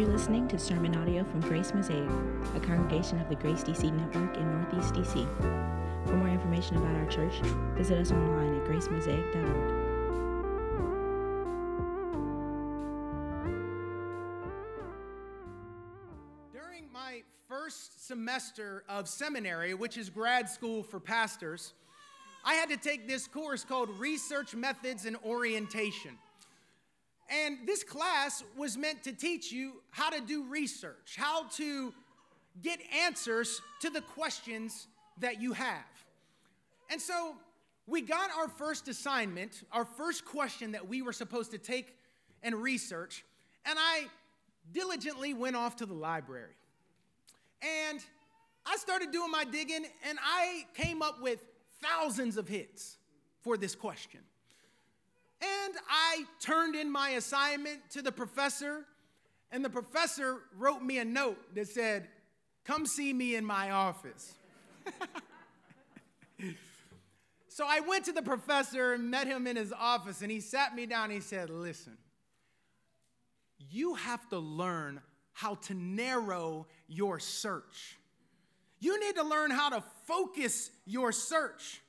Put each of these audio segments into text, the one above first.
You're listening to sermon audio from Grace Mosaic, a congregation of the Grace DC Network in Northeast DC. For more information about our church, visit us online at gracemosaic.org. During my first semester of seminary, which is grad school for pastors, I had to take this course called Research Methods and Orientation. And this class was meant to teach you how to do research, how to get answers to the questions that you have. And so we got our first assignment, our first question that we were supposed to take and research, and I diligently went off to the library. And I started doing my digging, and I came up with thousands of hits for this question. And I turned in my assignment to the professor, and the professor wrote me a note that said, Come see me in my office. so I went to the professor and met him in his office, and he sat me down and he said, Listen, you have to learn how to narrow your search. You need to learn how to focus your search.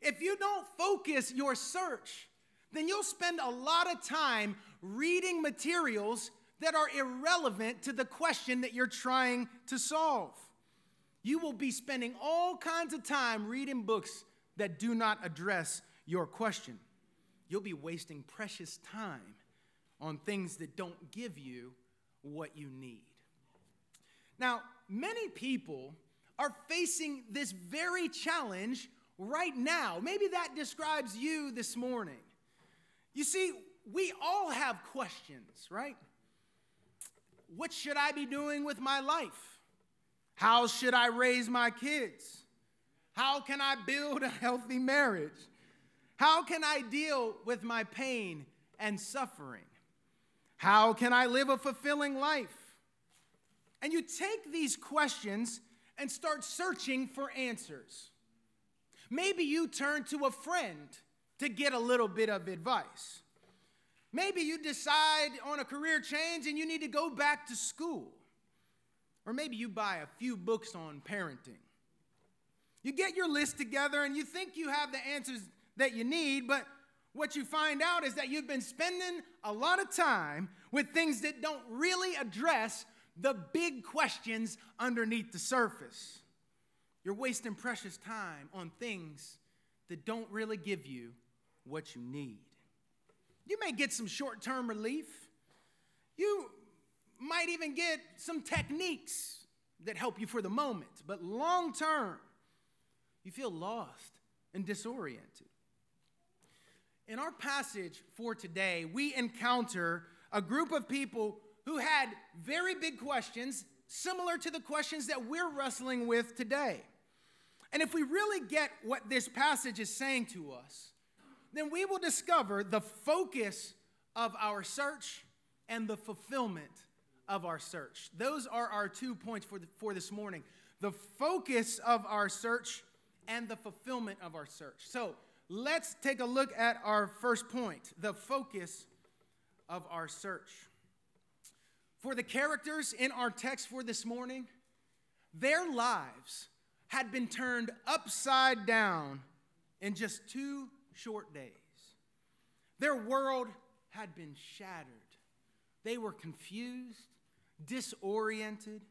If you don't focus your search, then you'll spend a lot of time reading materials that are irrelevant to the question that you're trying to solve. You will be spending all kinds of time reading books that do not address your question. You'll be wasting precious time on things that don't give you what you need. Now, many people are facing this very challenge right now. Maybe that describes you this morning. You see, we all have questions, right? What should I be doing with my life? How should I raise my kids? How can I build a healthy marriage? How can I deal with my pain and suffering? How can I live a fulfilling life? And you take these questions and start searching for answers. Maybe you turn to a friend to get a little bit of advice. Maybe you decide on a career change and you need to go back to school. Or maybe you buy a few books on parenting. You get your list together and you think you have the answers that you need, but what you find out is that you've been spending a lot of time with things that don't really address the big questions underneath the surface. You're wasting precious time on things that don't really give you what you need. You may get some short term relief. You might even get some techniques that help you for the moment, but long term, you feel lost and disoriented. In our passage for today, we encounter a group of people who had very big questions, similar to the questions that we're wrestling with today. And if we really get what this passage is saying to us, then we will discover the focus of our search and the fulfillment of our search. Those are our two points for, the, for this morning the focus of our search and the fulfillment of our search. So let's take a look at our first point the focus of our search. For the characters in our text for this morning, their lives had been turned upside down in just two short days. Their world had been shattered. They were confused, disoriented,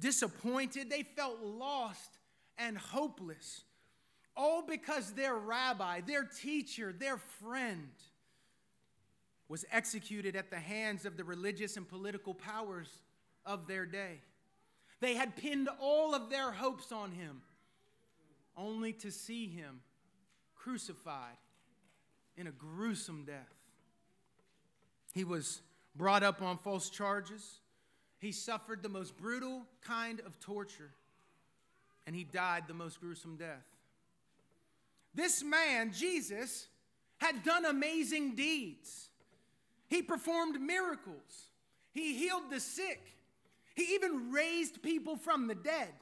disappointed. They felt lost and hopeless, all because their rabbi, their teacher, their friend was executed at the hands of the religious and political powers of their day. They had pinned all of their hopes on him, only to see him crucified in a gruesome death. He was brought up on false charges. He suffered the most brutal kind of torture, and he died the most gruesome death. This man, Jesus, had done amazing deeds. He performed miracles. He healed the sick. He even raised people from the dead.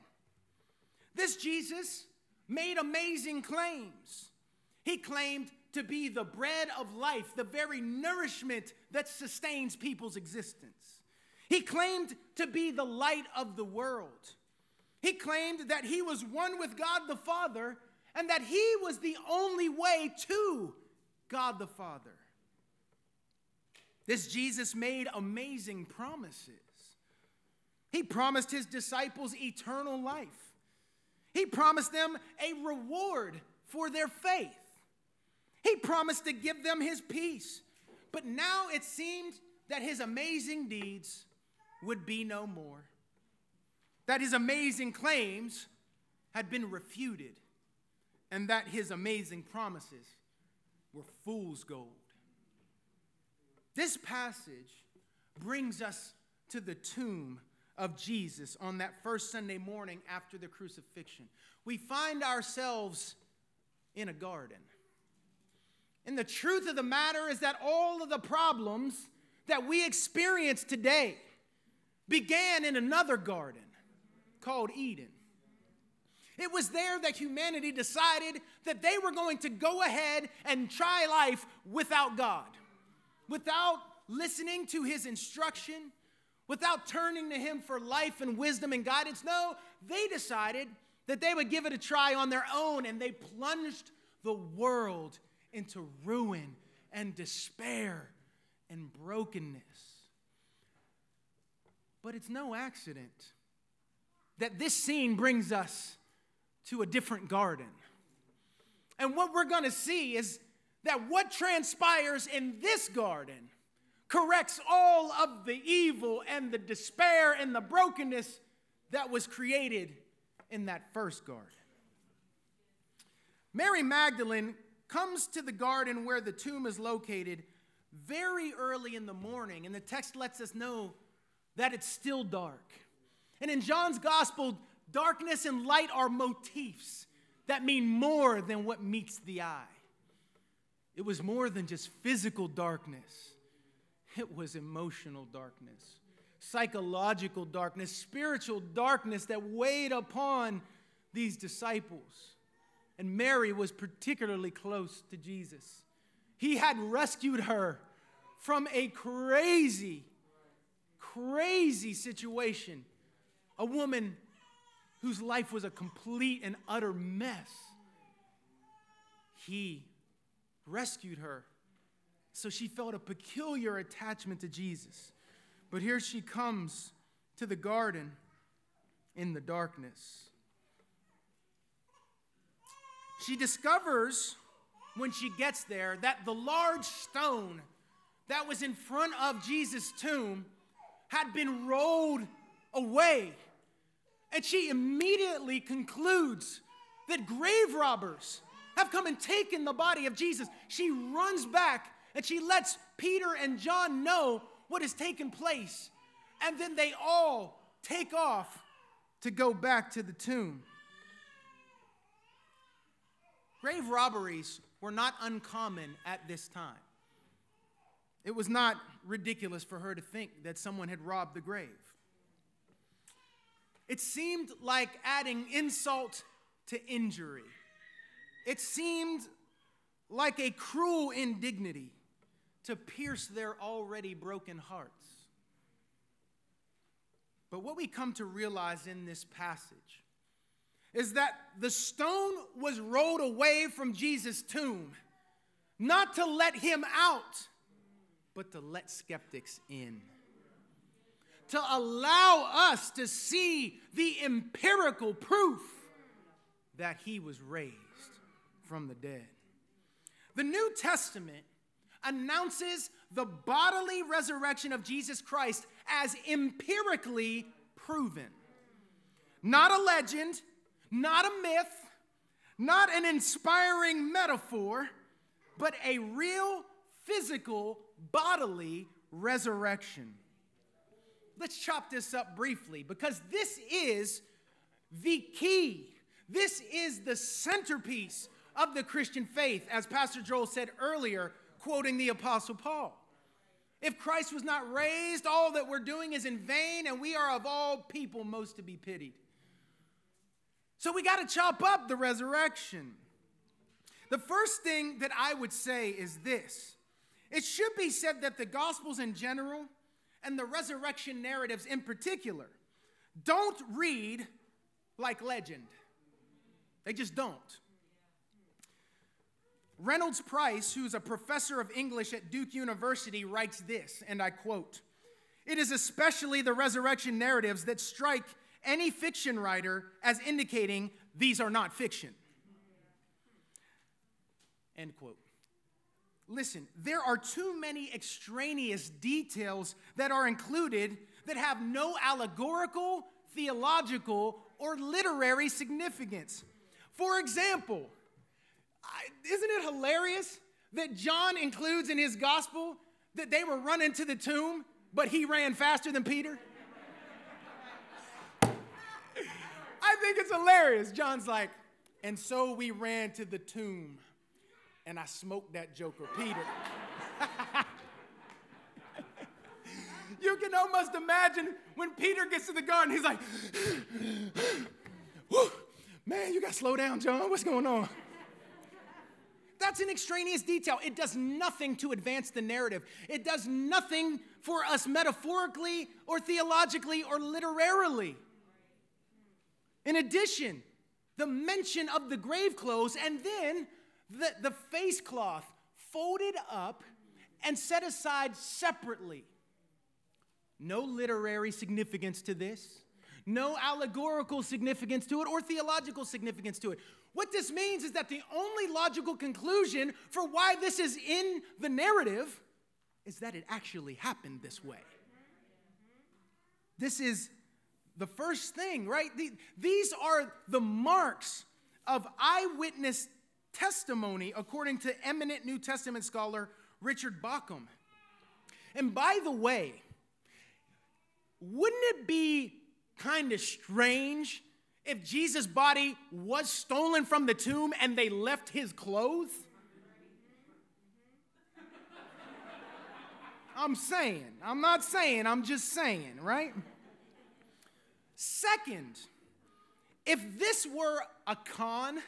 This Jesus made amazing claims. He claimed to be the bread of life, the very nourishment that sustains people's existence. He claimed to be the light of the world. He claimed that he was one with God the Father and that he was the only way to God the Father. This Jesus made amazing promises. He promised his disciples eternal life. He promised them a reward for their faith. He promised to give them his peace. But now it seemed that his amazing deeds would be no more, that his amazing claims had been refuted, and that his amazing promises were fool's gold. This passage brings us to the tomb of Jesus on that first Sunday morning after the crucifixion. We find ourselves in a garden. And the truth of the matter is that all of the problems that we experience today began in another garden called Eden. It was there that humanity decided that they were going to go ahead and try life without God, without listening to his instruction, without turning to him for life and wisdom and guidance. No, they decided that they would give it a try on their own and they plunged the world into ruin and despair and brokenness. But it's no accident that this scene brings us to a different garden. And what we're going to see is that what transpires in this garden corrects all of the evil and the despair and the brokenness that was created in that first garden. Mary Magdalene comes to the garden where the tomb is located very early in the morning, and the text lets us know that it's still dark. And in John's gospel, darkness and light are motifs that mean more than what meets the eye. It was more than just physical darkness, it was emotional darkness, psychological darkness, spiritual darkness that weighed upon these disciples. And Mary was particularly close to Jesus. He had rescued her from a crazy, crazy situation. A woman whose life was a complete and utter mess. He rescued her. So she felt a peculiar attachment to Jesus. But here she comes to the garden in the darkness. She discovers when she gets there that the large stone that was in front of Jesus' tomb had been rolled away. And she immediately concludes that grave robbers have come and taken the body of Jesus. She runs back and she lets Peter and John know what has taken place. And then they all take off to go back to the tomb. Grave robberies were not uncommon at this time. It was not ridiculous for her to think that someone had robbed the grave. It seemed like adding insult to injury. It seemed like a cruel indignity to pierce their already broken hearts. But what we come to realize in this passage is that the stone was rolled away from Jesus' tomb, not to let him out, but to let skeptics in to allow us to see the empirical proof that he was raised from the dead. The New Testament announces the bodily resurrection of Jesus Christ as empirically proven. Not a legend, not a myth, not an inspiring metaphor, but a real physical bodily resurrection let's chop this up briefly because this is the key. This is the centerpiece of the Christian faith, as Pastor Joel said earlier, quoting the Apostle Paul. If Christ was not raised, all that we're doing is in vain, and we are of all people most to be pitied. So we got to chop up the resurrection. The first thing that I would say is this it should be said that the Gospels in general and the resurrection narratives in particular don't read like legend. They just don't. Reynolds Price, who's a professor of English at Duke University, writes this, and I quote It is especially the resurrection narratives that strike any fiction writer as indicating these are not fiction. End quote. Listen, there are too many extraneous details that are included that have no allegorical, theological, or literary significance. For example, isn't it hilarious that John includes in his gospel that they were running to the tomb, but he ran faster than Peter? I think it's hilarious. John's like, and so we ran to the tomb, and I smoked that joker, Peter. you can almost imagine when Peter gets to the garden, he's like, man, you got to slow down, John. What's going on? That's an extraneous detail. It does nothing to advance the narrative. It does nothing for us metaphorically or theologically or literarily. In addition, the mention of the grave clothes and then the, the face cloth folded up and set aside separately. No literary significance to this, no allegorical significance to it, or theological significance to it. What this means is that the only logical conclusion for why this is in the narrative is that it actually happened this way. This is the first thing, right? These are the marks of eyewitness testimony, according to eminent New Testament scholar Richard Bauckham. And by the way, wouldn't it be kind of strange if Jesus' body was stolen from the tomb and they left his clothes? I'm saying, I'm not saying, I'm just saying, right? Second, if this were a con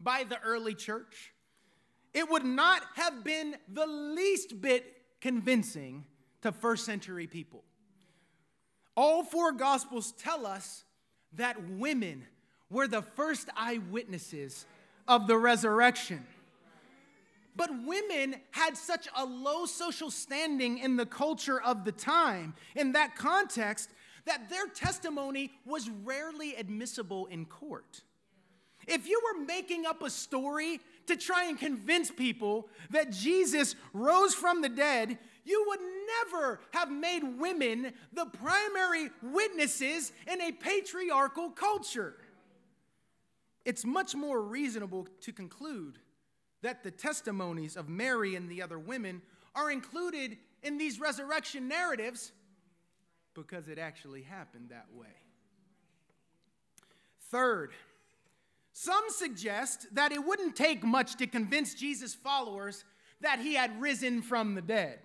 by the early church, it would not have been the least bit convincing to first century people. All four gospels tell us that women were the first eyewitnesses of the resurrection. But women had such a low social standing in the culture of the time, in that context, that their testimony was rarely admissible in court. If you were making up a story to try and convince people that Jesus rose from the dead, you would never have made women the primary witnesses in a patriarchal culture. It's much more reasonable to conclude that the testimonies of Mary and the other women are included in these resurrection narratives because it actually happened that way. Third, some suggest that it wouldn't take much to convince Jesus' followers that he had risen from the dead.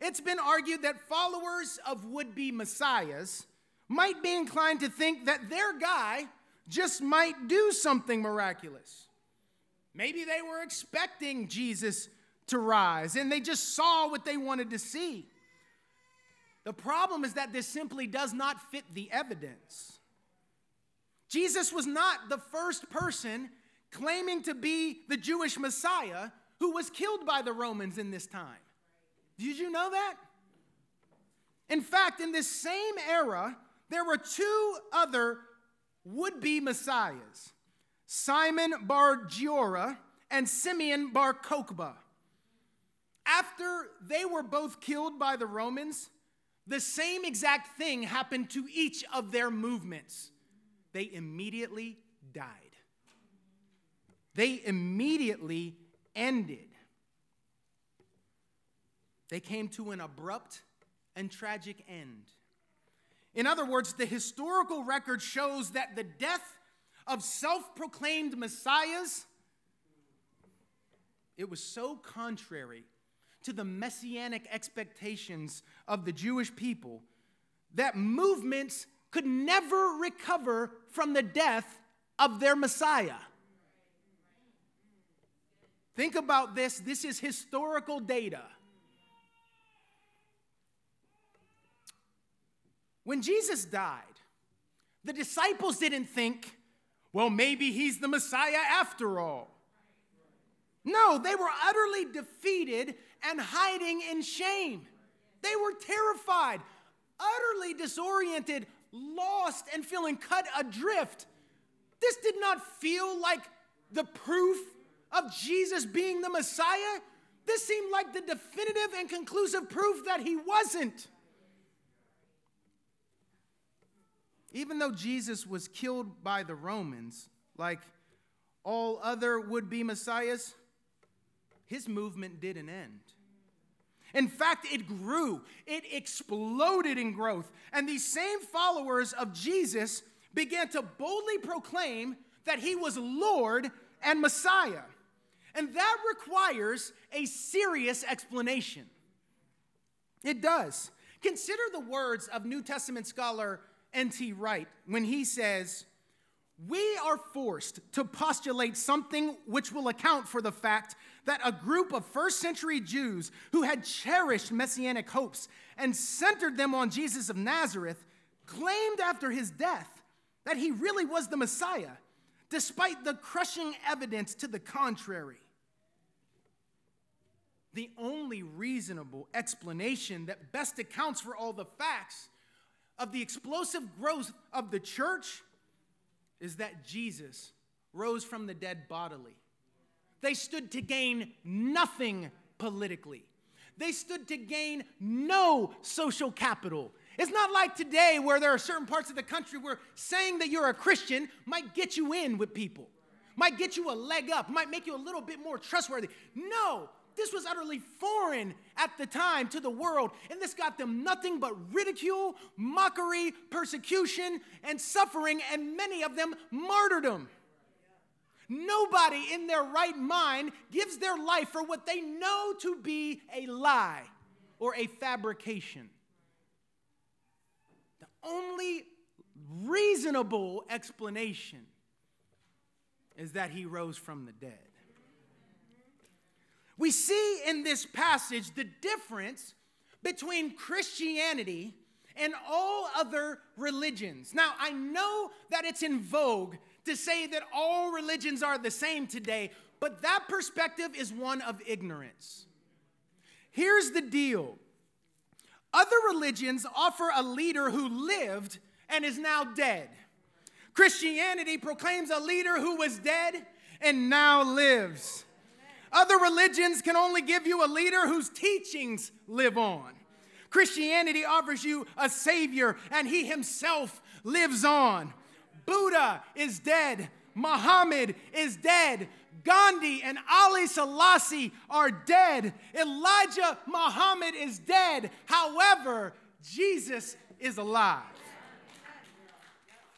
It's been argued that followers of would be messiahs might be inclined to think that their guy just might do something miraculous. Maybe they were expecting Jesus to rise and they just saw what they wanted to see. The problem is that this simply does not fit the evidence. Jesus was not the first person claiming to be the Jewish Messiah who was killed by the Romans in this time. Did you know that? In fact, in this same era, there were two other would be messiahs Simon bar Giora and Simeon bar Kokhba. After they were both killed by the Romans, the same exact thing happened to each of their movements. They immediately died. They immediately ended they came to an abrupt and tragic end. In other words, the historical record shows that the death of self-proclaimed messiahs it was so contrary to the messianic expectations of the Jewish people that movements could never recover from the death of their Messiah. Think about this. This is historical data. When Jesus died, the disciples didn't think, well, maybe he's the Messiah after all. No, they were utterly defeated and hiding in shame. They were terrified, utterly disoriented, lost, and feeling cut adrift. This did not feel like the proof of Jesus being the Messiah. This seemed like the definitive and conclusive proof that he wasn't. Even though Jesus was killed by the Romans, like all other would be messiahs, his movement didn't end. In fact, it grew, it exploded in growth. And these same followers of Jesus began to boldly proclaim that he was Lord and Messiah. And that requires a serious explanation. It does. Consider the words of New Testament scholar N.T. Wright when he says, We are forced to postulate something which will account for the fact that a group of first century Jews who had cherished messianic hopes and centered them on Jesus of Nazareth claimed after his death that he really was the Messiah, despite the crushing evidence to the contrary. The only reasonable explanation that best accounts for all the facts of the explosive growth of the church is that Jesus rose from the dead bodily. They stood to gain nothing politically. They stood to gain no social capital. It's not like today where there are certain parts of the country where saying that you're a Christian might get you in with people, might get you a leg up, might make you a little bit more trustworthy. No, this was utterly foreign at the time to the world, and this got them nothing but ridicule, mockery, persecution, and suffering, and many of them martyrdom. Nobody in their right mind gives their life for what they know to be a lie or a fabrication. The only reasonable explanation is that he rose from the dead. We see in this passage the difference between Christianity and all other religions. Now, I know that it's in vogue to say that all religions are the same today, but that perspective is one of ignorance. Here's the deal other religions offer a leader who lived and is now dead. Christianity proclaims a leader who was dead and now lives. Other religions can only give you a leader whose teachings live on. Christianity offers you a Savior, and He Himself lives on. Buddha is dead. Muhammad is dead. Gandhi and Haile Selassie are dead. Elijah Muhammad is dead. However, Jesus is alive.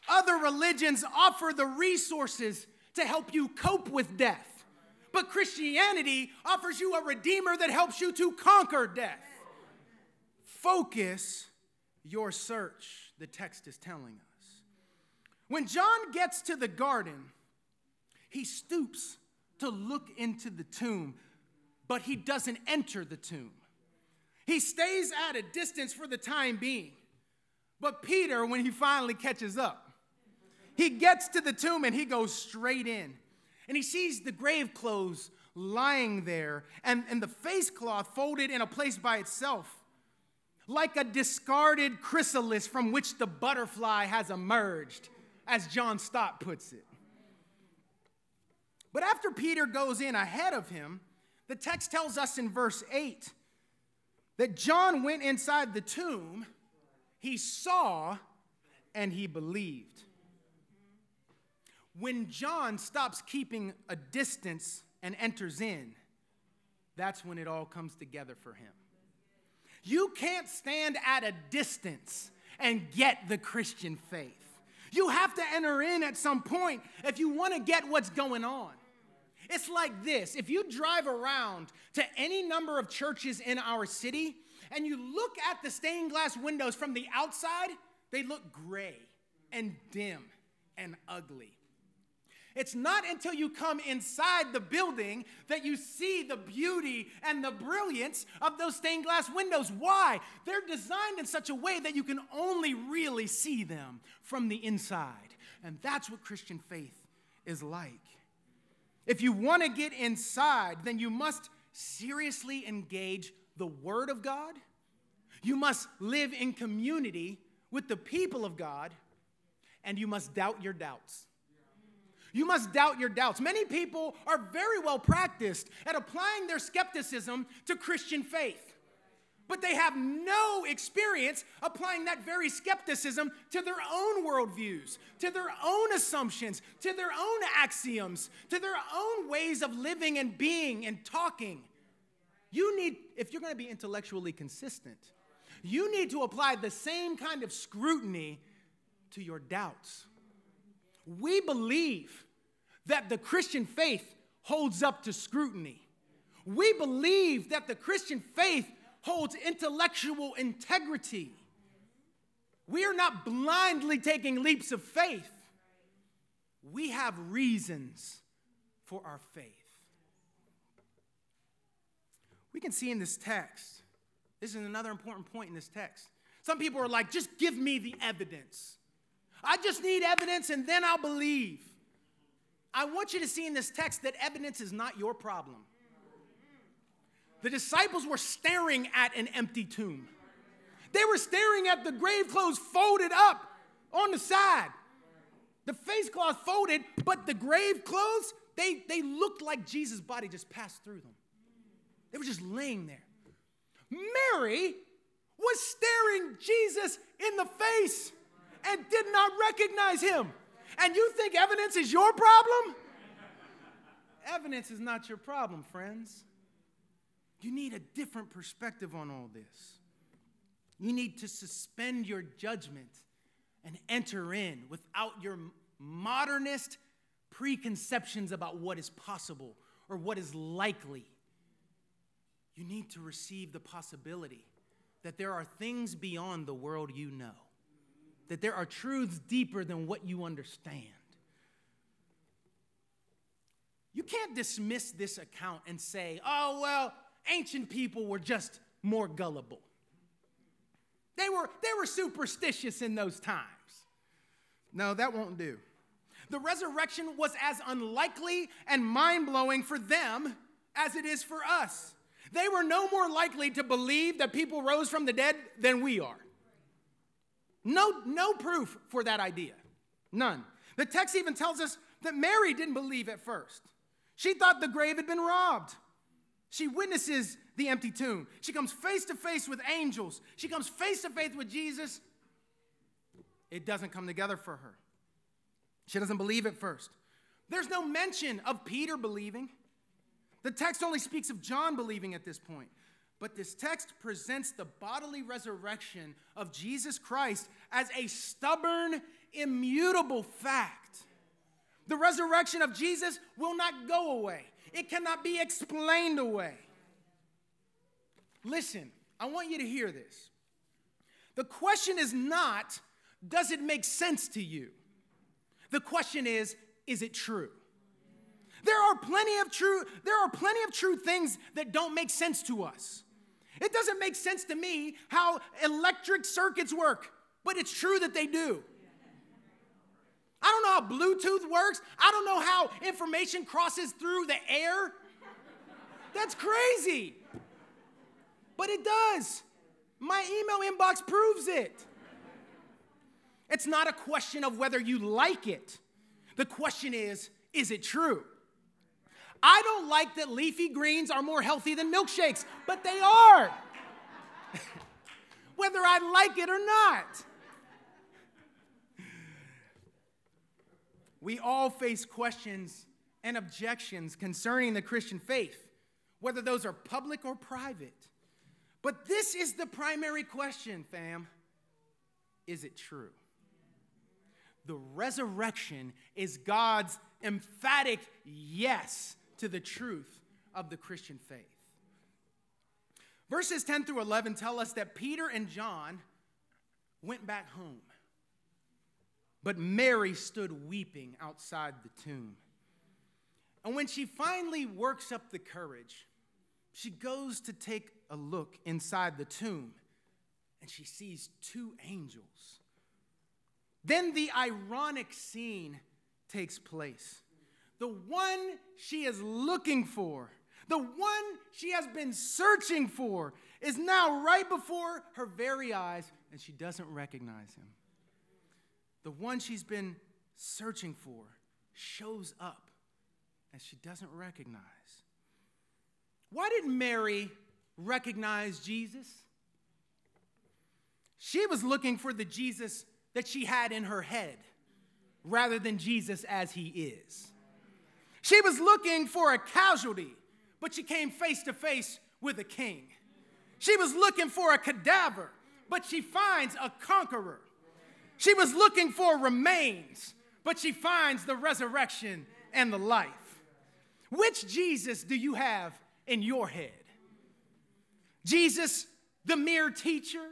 Other religions offer the resources to help you cope with death. But Christianity offers you a redeemer that helps you to conquer death. Focus your search, the text is telling us. When John gets to the garden, he stoops to look into the tomb, but he doesn't enter the tomb. He stays at a distance for the time being. But Peter, when he finally catches up, he gets to the tomb and he goes straight in and he sees the grave clothes lying there and, and the face cloth folded in a place by itself, like a discarded chrysalis from which the butterfly has emerged, as John Stott puts it. But after Peter goes in ahead of him, the text tells us in verse 8 that John went inside the tomb, he saw, and he believed. When John stops keeping a distance and enters in, that's when it all comes together for him. You can't stand at a distance and get the Christian faith. You have to enter in at some point if you want to get what's going on. It's like this if you drive around to any number of churches in our city and you look at the stained glass windows from the outside, they look gray and dim and ugly. It's not until you come inside the building that you see the beauty and the brilliance of those stained glass windows. Why? They're designed in such a way that you can only really see them from the inside. And that's what Christian faith is like. If you want to get inside, then you must seriously engage the Word of God. You must live in community with the people of God, and you must doubt your doubts. You must doubt your doubts. Many people are very well practiced at applying their skepticism to Christian faith, but they have no experience applying that very skepticism to their own worldviews, to their own assumptions, to their own axioms, to their own ways of living and being and talking. You need, if you're going to be intellectually consistent, you need to apply the same kind of scrutiny to your doubts. We believe that the Christian faith holds up to scrutiny. We believe that the Christian faith holds intellectual integrity. We are not blindly taking leaps of faith. We have reasons for our faith. We can see in this text, this is another important point in this text. Some people are like, just give me the evidence. I just need evidence and then I'll believe. I want you to see in this text that evidence is not your problem. The disciples were staring at an empty tomb. They were staring at the grave clothes folded up on the side. The face cloth folded, but the grave clothes, they, they looked like Jesus' body just passed through them. They were just laying there. Mary was staring Jesus in the face and did not recognize him. And you think evidence is your problem? evidence is not your problem, friends. You need a different perspective on all this. You need to suspend your judgment and enter in without your modernist preconceptions about what is possible or what is likely. You need to receive the possibility that there are things beyond the world you know that there are truths deeper than what you understand. You can't dismiss this account and say, oh, well, ancient people were just more gullible. They were, they were superstitious in those times. No, that won't do. The resurrection was as unlikely and mind blowing for them as it is for us. They were no more likely to believe that people rose from the dead than we are. No, no proof for that idea. None. The text even tells us that Mary didn't believe at first. She thought the grave had been robbed. She witnesses the empty tomb. She comes face to face with angels. She comes face to face with Jesus. It doesn't come together for her. She doesn't believe at first. There's no mention of Peter believing. The text only speaks of John believing at this point. But this text presents the bodily resurrection of Jesus Christ as a stubborn, immutable fact. The resurrection of Jesus will not go away, it cannot be explained away. Listen, I want you to hear this. The question is not, does it make sense to you? The question is, is it true? There are plenty of true there are plenty of true things that don't make sense to us. It doesn't make sense to me how electric circuits work, but it's true that they do. I don't know how Bluetooth works. I don't know how information crosses through the air. That's crazy. But it does. My email inbox proves it. It's not a question of whether you like it. The question is, is it true? I don't like that leafy greens are more healthy than milkshakes, but they are. Whether I like it or not. We all face questions and objections concerning the Christian faith, whether those are public or private. But this is the primary question, fam. Is it true? The resurrection is God's emphatic yes to the truth of the Christian faith. Verses 10 through 11 tell us that Peter and John went back home. But Mary stood weeping outside the tomb. And when she finally works up the courage, she goes to take a look inside the tomb and she sees two angels. Then the ironic scene takes place. The one she is looking for, the one she has been searching for, is now right before her very eyes, and she doesn't recognize him. The one she's been searching for shows up, and she doesn't recognize. Why did Mary recognize Jesus? She was looking for the Jesus that she had in her head rather than Jesus as he is. She was looking for a casualty, but she came face to face with a king. She was looking for a cadaver, but she finds a conqueror. She was looking for remains, but she finds the resurrection and the life. Which Jesus do you have in your head? Jesus, the mere teacher,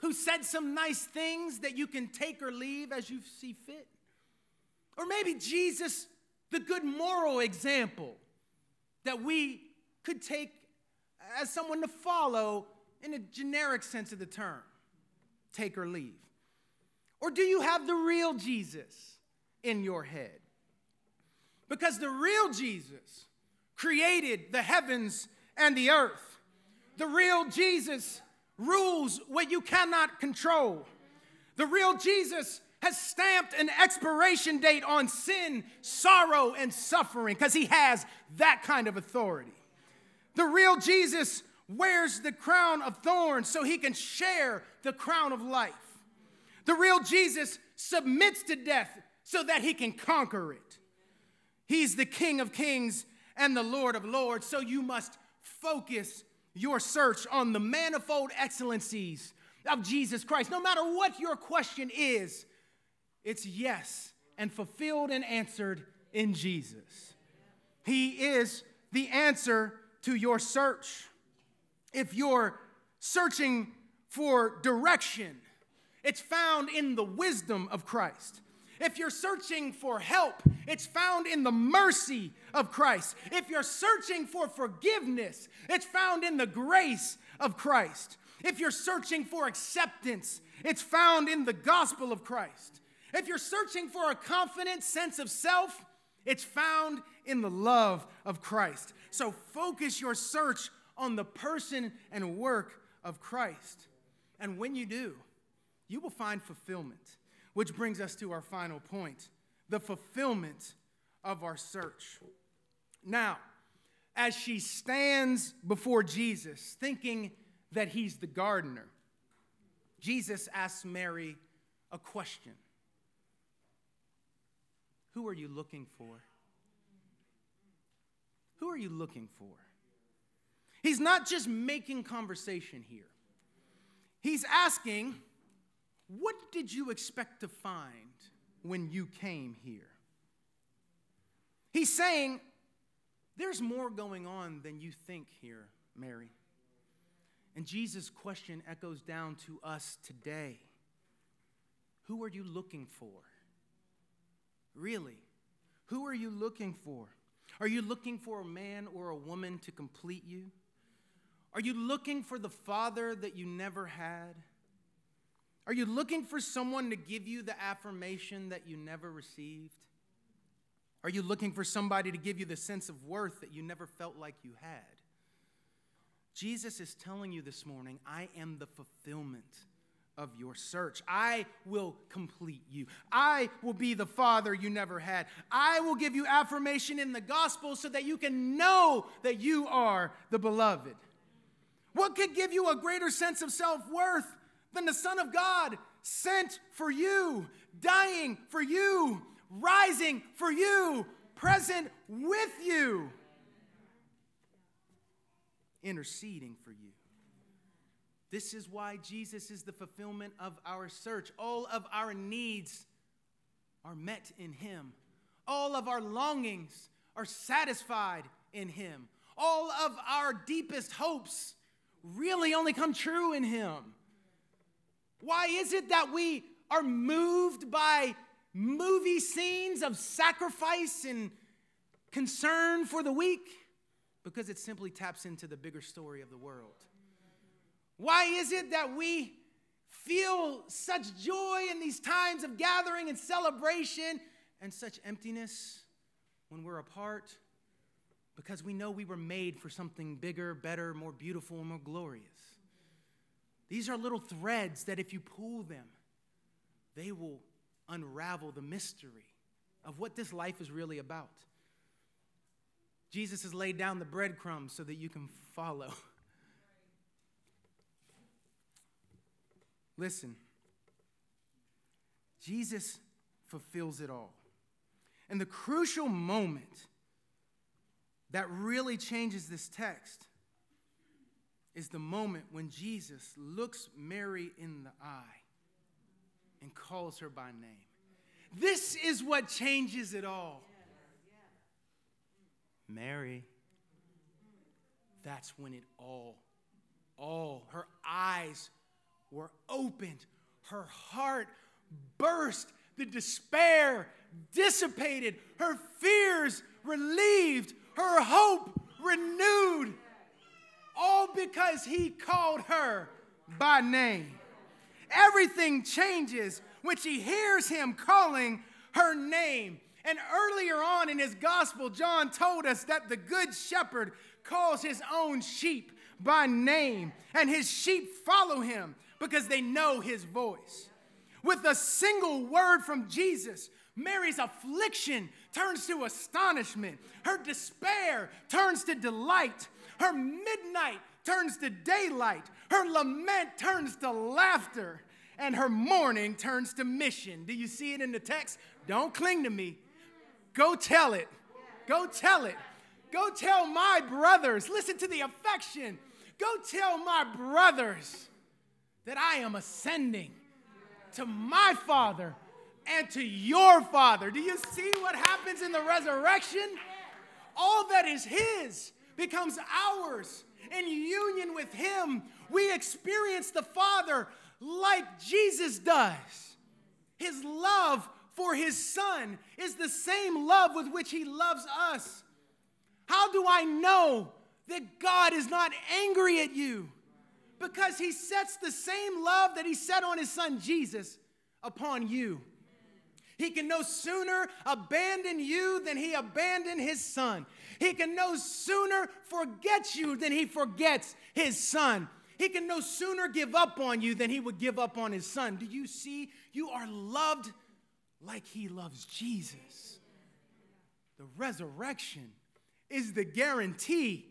who said some nice things that you can take or leave as you see fit? Or maybe Jesus, the good moral example that we could take as someone to follow in a generic sense of the term, take or leave? Or do you have the real Jesus in your head? Because the real Jesus created the heavens and the earth. The real Jesus rules what you cannot control. The real Jesus has stamped an expiration date on sin, sorrow, and suffering because he has that kind of authority. The real Jesus wears the crown of thorns so he can share the crown of life. The real Jesus submits to death so that he can conquer it. He's the King of kings and the Lord of lords, so you must focus your search on the manifold excellencies of Jesus Christ. No matter what your question is, it's yes and fulfilled and answered in Jesus. He is the answer to your search. If you're searching for direction, it's found in the wisdom of Christ. If you're searching for help, it's found in the mercy of Christ. If you're searching for forgiveness, it's found in the grace of Christ. If you're searching for acceptance, it's found in the gospel of Christ. If you're searching for a confident sense of self, it's found in the love of Christ. So focus your search on the person and work of Christ. And when you do, you will find fulfillment. Which brings us to our final point the fulfillment of our search. Now, as she stands before Jesus, thinking that he's the gardener, Jesus asks Mary a question Who are you looking for? Who are you looking for? He's not just making conversation here, he's asking, what did you expect to find when you came here? He's saying, There's more going on than you think here, Mary. And Jesus' question echoes down to us today Who are you looking for? Really? Who are you looking for? Are you looking for a man or a woman to complete you? Are you looking for the father that you never had? Are you looking for someone to give you the affirmation that you never received? Are you looking for somebody to give you the sense of worth that you never felt like you had? Jesus is telling you this morning, I am the fulfillment of your search. I will complete you. I will be the father you never had. I will give you affirmation in the gospel so that you can know that you are the beloved. What could give you a greater sense of self worth than the Son of God sent for you, dying for you, rising for you, present with you, interceding for you. This is why Jesus is the fulfillment of our search. All of our needs are met in Him, all of our longings are satisfied in Him, all of our deepest hopes really only come true in Him. Why is it that we are moved by movie scenes of sacrifice and concern for the weak? Because it simply taps into the bigger story of the world. Why is it that we feel such joy in these times of gathering and celebration and such emptiness when we're apart? Because we know we were made for something bigger, better, more beautiful, and more glorious. These are little threads that if you pull them, they will unravel the mystery of what this life is really about. Jesus has laid down the breadcrumbs so that you can follow. Listen, Jesus fulfills it all. And the crucial moment that really changes this text is the moment when Jesus looks Mary in the eye and calls her by name. This is what changes it all. Mary. That's when it all, all, her eyes were opened, her heart burst, the despair dissipated, her fears relieved, her hope renewed, all because he called her by name. Everything changes when she hears him calling her name. And earlier on in his gospel, John told us that the good shepherd calls his own sheep by name, and his sheep follow him because they know his voice. With a single word from Jesus, Mary's affliction turns to astonishment, her despair turns to delight, her midnight turns to daylight, her lament turns to laughter, and her mourning turns to mission. Do you see it in the text? Don't cling to me. Go tell it. Go tell it. Go tell my brothers. Listen to the affection. Go tell my brothers that I am ascending to my Father and to your Father. Do you see what happens in the resurrection? All that is His becomes ours. In union with Him, we experience the Father like Jesus does. His love for His Son is the same love with which He loves us. How do I know that God is not angry at you? Because he sets the same love that he set on his son Jesus upon you. He can no sooner abandon you than he abandoned his son. He can no sooner forget you than he forgets his son. He can no sooner give up on you than he would give up on his son. Do you see? You are loved like he loves Jesus. The resurrection is the guarantee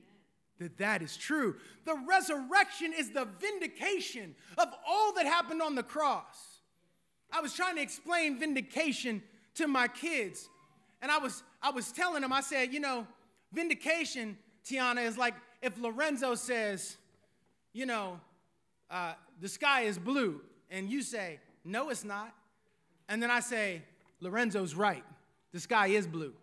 that that is true. The resurrection is the vindication of all that happened on the cross. I was trying to explain vindication to my kids, and I was I was telling them I said, you know, vindication, Tiana, is like if Lorenzo says, you know, uh, the sky is blue, and you say, no, it's not, and then I say, Lorenzo's right, the sky is blue.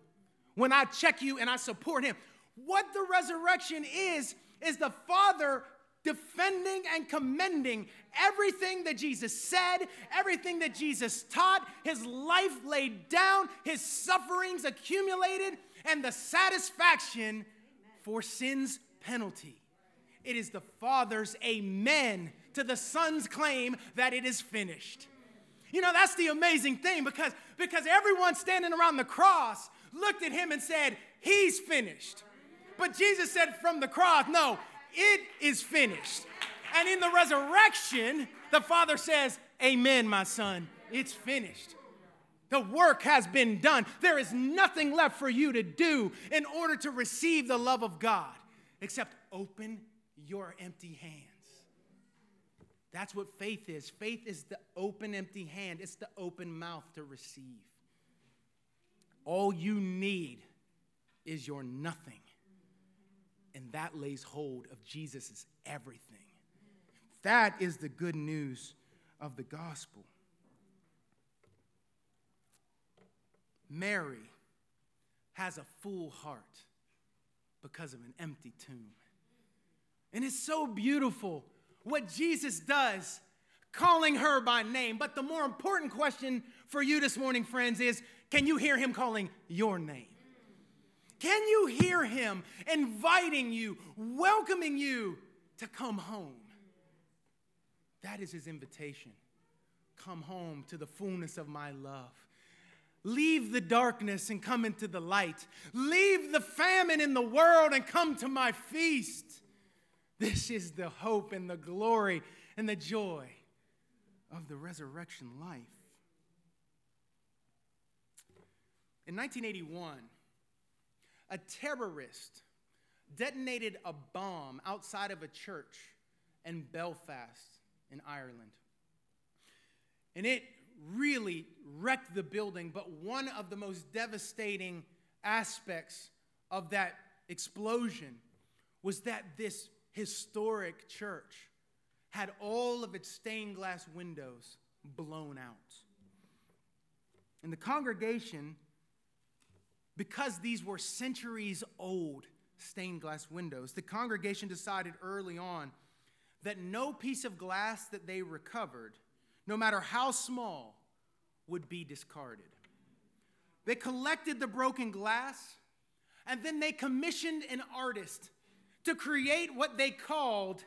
When I check you and I support him, what the resurrection is, is the Father defending and commending everything that Jesus said, everything that Jesus taught, his life laid down, his sufferings accumulated, and the satisfaction for sin's penalty. It is the Father's amen to the Son's claim that it is finished. You know, that's the amazing thing because, because everyone standing around the cross looked at him and said, He's finished. But Jesus said from the cross, No, it is finished. And in the resurrection, the Father says, Amen, my son, it's finished. The work has been done. There is nothing left for you to do in order to receive the love of God except open your empty hands. That's what faith is. Faith is the open, empty hand, it's the open mouth to receive. All you need is your nothing and that lays hold of Jesus' everything. That is the good news of the gospel. Mary has a full heart because of an empty tomb. And it's so beautiful what Jesus does calling her by name. But the more important question for you this morning, friends, is can you hear him calling your name? Can you hear him inviting you, welcoming you to come home? That is his invitation. Come home to the fullness of my love. Leave the darkness and come into the light. Leave the famine in the world and come to my feast. This is the hope and the glory and the joy of the resurrection life. In 1981, a terrorist detonated a bomb outside of a church in Belfast, in Ireland. And it really wrecked the building, but one of the most devastating aspects of that explosion was that this historic church had all of its stained glass windows blown out. And the congregation, because these were centuries old stained glass windows, the congregation decided early on that no piece of glass that they recovered, no matter how small, would be discarded. They collected the broken glass and then they commissioned an artist to create what they called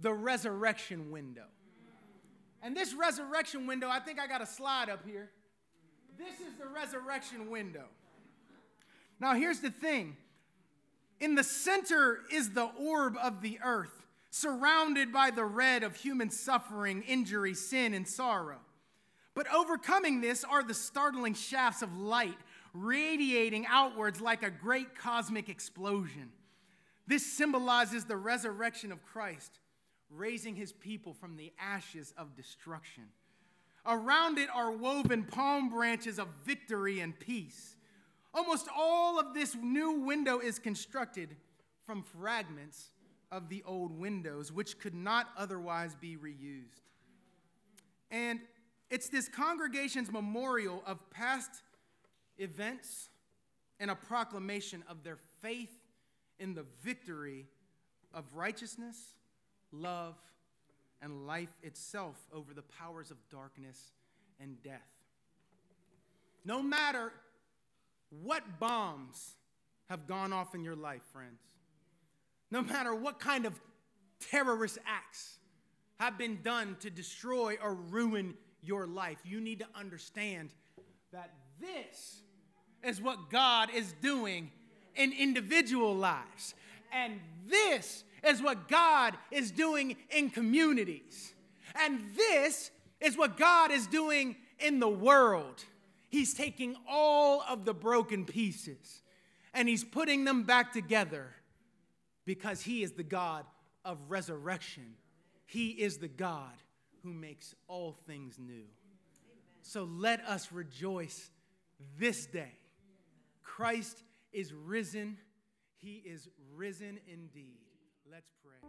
the resurrection window. And this resurrection window, I think I got a slide up here. This is the resurrection window. Now, here's the thing in the center is the orb of the earth, surrounded by the red of human suffering, injury, sin, and sorrow. But overcoming this are the startling shafts of light radiating outwards like a great cosmic explosion. This symbolizes the resurrection of Christ raising his people from the ashes of destruction. Around it are woven palm branches of victory and peace. Almost all of this new window is constructed from fragments of the old windows, which could not otherwise be reused. And it's this congregation's memorial of past events and a proclamation of their faith in the victory of righteousness love, and life itself over the powers of darkness and death. No matter what bombs have gone off in your life, friends, no matter what kind of terrorist acts have been done to destroy or ruin your life, you need to understand that this is what God is doing in individual lives. And this is what God is doing in communities. And this is what God is doing in the world. He's taking all of the broken pieces and he's putting them back together because he is the God of resurrection. He is the God who makes all things new. So let us rejoice this day. Christ is risen. He is risen indeed. Let's pray.